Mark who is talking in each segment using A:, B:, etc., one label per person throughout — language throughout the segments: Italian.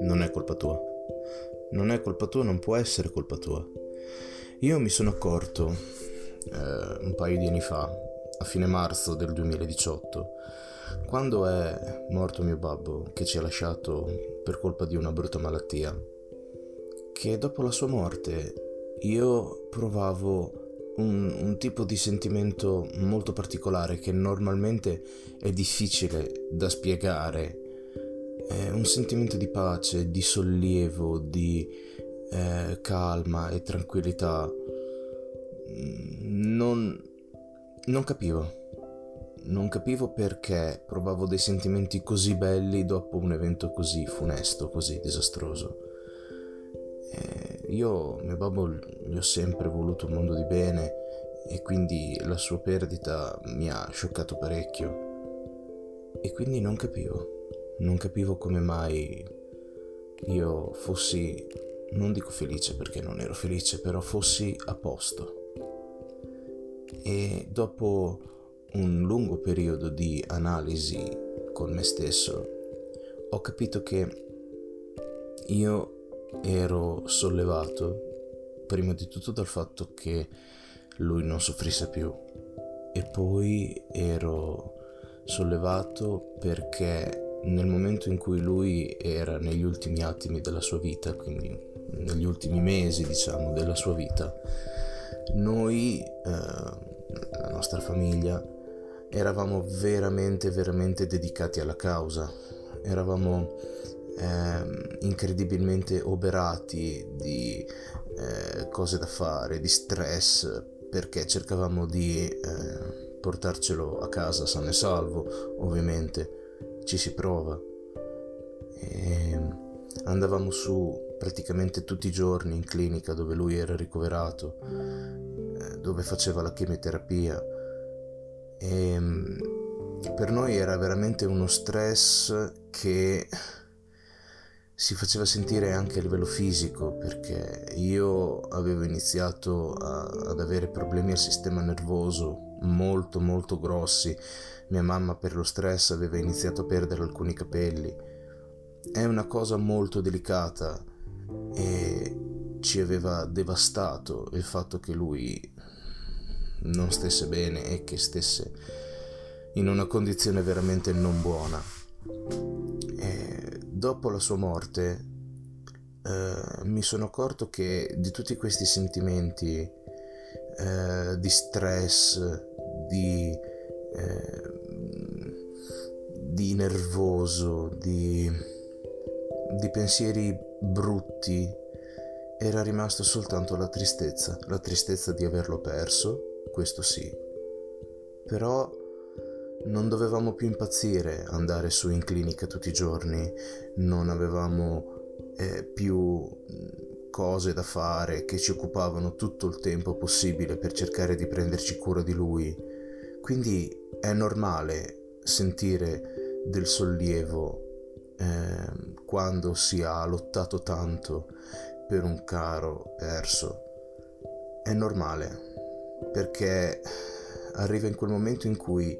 A: Non è colpa tua. Non è colpa tua, non può essere colpa tua. Io mi sono accorto eh, un paio di anni fa, a fine marzo del 2018, quando è morto mio babbo, che ci ha lasciato per colpa di una brutta malattia, che dopo la sua morte io provavo un, un, tipo di sentimento molto particolare che normalmente è difficile da spiegare. È un sentimento di pace, di sollievo, di eh, calma e tranquillità. Non, non capivo. Non capivo perché provavo dei sentimenti così belli dopo un evento così funesto, così disastroso. Eh, io, mio babbo, gli ho sempre voluto un mondo di bene e quindi la sua perdita mi ha scioccato parecchio. E quindi non capivo, non capivo come mai io fossi, non dico felice perché non ero felice, però fossi a posto. E dopo un lungo periodo di analisi con me stesso, ho capito che io ero sollevato prima di tutto dal fatto che lui non soffrisse più. E poi ero sollevato perché nel momento in cui lui era negli ultimi attimi della sua vita, quindi negli ultimi mesi diciamo della sua vita, noi, eh, la nostra famiglia, eravamo veramente, veramente dedicati alla causa, eravamo eh, incredibilmente oberati di eh, cose da fare, di stress, perché cercavamo di eh, portarcelo a casa sano e salvo, ovviamente ci si prova. E andavamo su praticamente tutti i giorni in clinica dove lui era ricoverato, eh, dove faceva la chemioterapia. E per noi era veramente uno stress che si faceva sentire anche a livello fisico perché io avevo iniziato a, ad avere problemi al sistema nervoso molto molto grossi. Mia mamma per lo stress aveva iniziato a perdere alcuni capelli. È una cosa molto delicata e ci aveva devastato il fatto che lui non stesse bene e che stesse in una condizione veramente non buona dopo la sua morte eh, mi sono accorto che di tutti questi sentimenti eh, di stress, di, eh, di nervoso, di, di pensieri brutti, era rimasta soltanto la tristezza, la tristezza di averlo perso, questo sì. Però non dovevamo più impazzire, andare su in clinica tutti i giorni, non avevamo eh, più cose da fare che ci occupavano tutto il tempo possibile per cercare di prenderci cura di lui. Quindi è normale sentire del sollievo eh, quando si ha lottato tanto per un caro perso. È normale perché arriva in quel momento in cui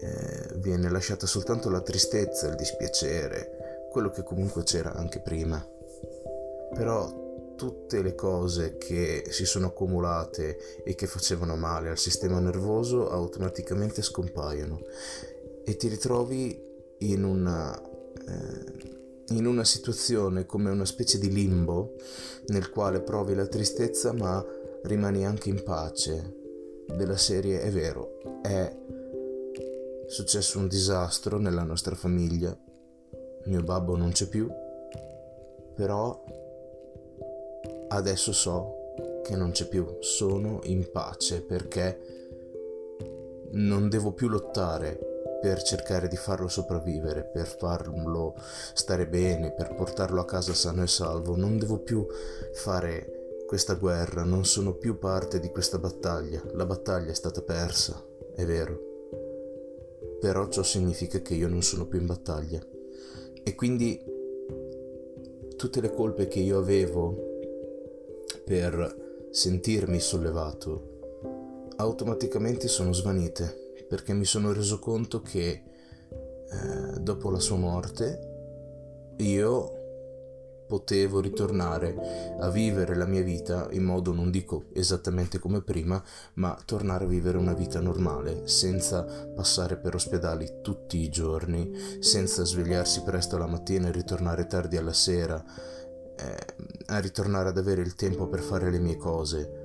A: eh, viene lasciata soltanto la tristezza, il dispiacere, quello che comunque c'era anche prima. Però tutte le cose che si sono accumulate e che facevano male al sistema nervoso automaticamente scompaiono e ti ritrovi in una, eh, in una situazione come una specie di limbo nel quale provi la tristezza ma rimani anche in pace della serie è vero, è successo un disastro nella nostra famiglia. Mio babbo non c'è più, però adesso so che non c'è più, sono in pace perché non devo più lottare per cercare di farlo sopravvivere, per farlo stare bene, per portarlo a casa sano e salvo, non devo più fare questa guerra, non sono più parte di questa battaglia, la battaglia è stata persa, è vero però ciò significa che io non sono più in battaglia. E quindi tutte le colpe che io avevo per sentirmi sollevato automaticamente sono svanite perché mi sono reso conto che eh, dopo la sua morte, io potevo ritornare a vivere la mia vita in modo, non dico esattamente come prima, ma tornare a vivere una vita normale, senza passare per ospedali tutti i giorni, senza svegliarsi presto la mattina e ritornare tardi alla sera, eh, a ritornare ad avere il tempo per fare le mie cose.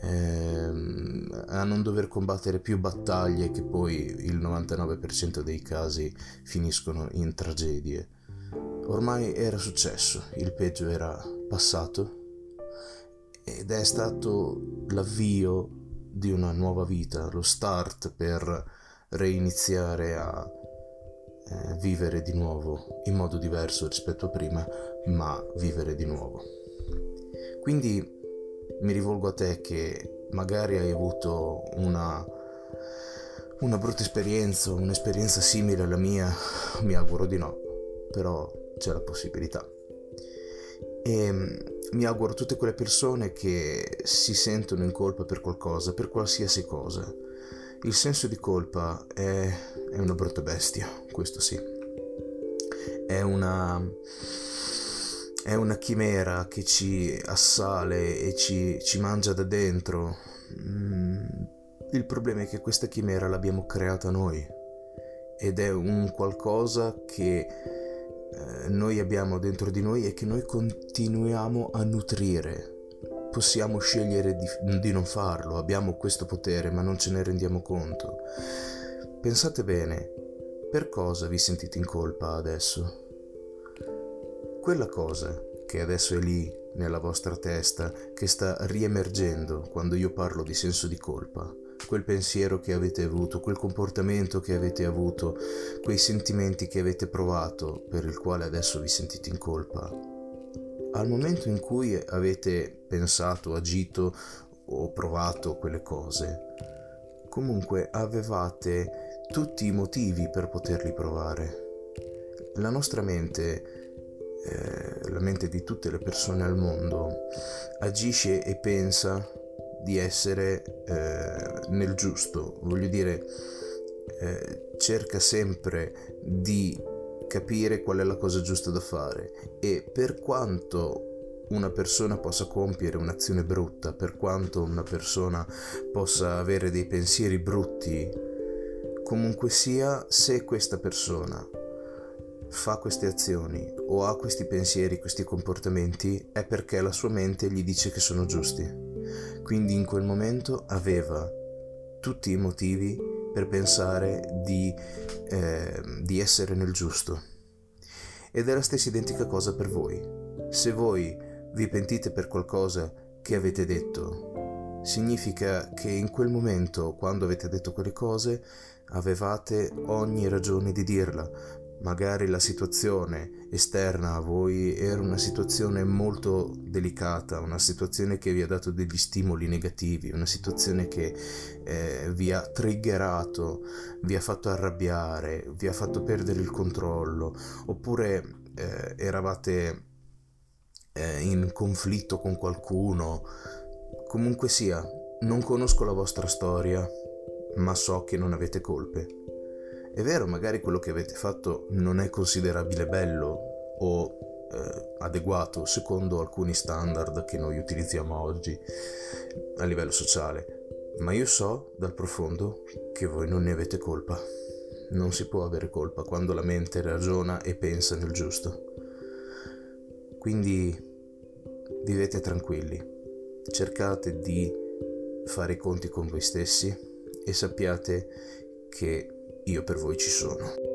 A: Ehm, a non dover combattere più battaglie che poi il 99% dei casi finiscono in tragedie. Ormai era successo, il peggio era passato ed è stato l'avvio di una nuova vita, lo start per reiniziare a eh, vivere di nuovo in modo diverso rispetto a prima, ma vivere di nuovo. Quindi mi rivolgo a te che magari hai avuto una, una brutta esperienza, un'esperienza simile alla mia, mi auguro di no, però c'è la possibilità. E mm, mi auguro tutte quelle persone che si sentono in colpa per qualcosa, per qualsiasi cosa. Il senso di colpa è, è una brutta bestia, questo sì. È una, è una chimera che ci assale e ci, ci mangia da dentro. Mm, il problema è che questa chimera l'abbiamo creata noi ed è un qualcosa che eh, noi abbiamo dentro di noi e che noi continuiamo a nutrire. Possiamo scegliere di, di non farlo, abbiamo questo potere, ma non ce ne rendiamo conto. Pensate bene, per cosa vi sentite in colpa adesso? Quella cosa che adesso è lì nella vostra testa, che sta riemergendo quando io parlo di senso di colpa, quel pensiero che avete avuto, quel comportamento che avete avuto, quei sentimenti che avete provato per il quale adesso vi sentite in colpa. Al momento in cui avete pensato, agito o provato quelle cose, comunque avevate tutti i motivi per poterli provare. La nostra mente eh, la mente di tutte le persone al mondo agisce e pensa di essere eh, nel giusto, voglio dire, eh, cerca sempre di capire qual è la cosa giusta da fare e per quanto una persona possa compiere un'azione brutta, per quanto una persona possa avere dei pensieri brutti, comunque sia, se questa persona fa queste azioni o ha questi pensieri, questi comportamenti, è perché la sua mente gli dice che sono giusti. Quindi in quel momento aveva tutti i motivi per pensare di, eh, di essere nel giusto. Ed è la stessa identica cosa per voi. Se voi vi pentite per qualcosa che avete detto, significa che in quel momento, quando avete detto quelle cose, avevate ogni ragione di dirla, magari la situazione esterna a voi era una situazione molto delicata, una situazione che vi ha dato degli stimoli negativi, una situazione che eh, vi ha triggerato, vi ha fatto arrabbiare, vi ha fatto perdere il controllo, oppure eh, eravate eh, in conflitto con qualcuno. Comunque sia, non conosco la vostra storia, ma so che non avete colpe è vero, magari quello che avete fatto non è considerabile bello o eh, adeguato secondo alcuni standard che noi utilizziamo oggi a livello sociale, ma io so dal profondo che voi non ne avete colpa. Non si può avere colpa quando la mente ragiona e pensa nel giusto. Quindi vivete tranquilli, cercate di fare i conti con voi stessi e sappiate che io per voi ci sono.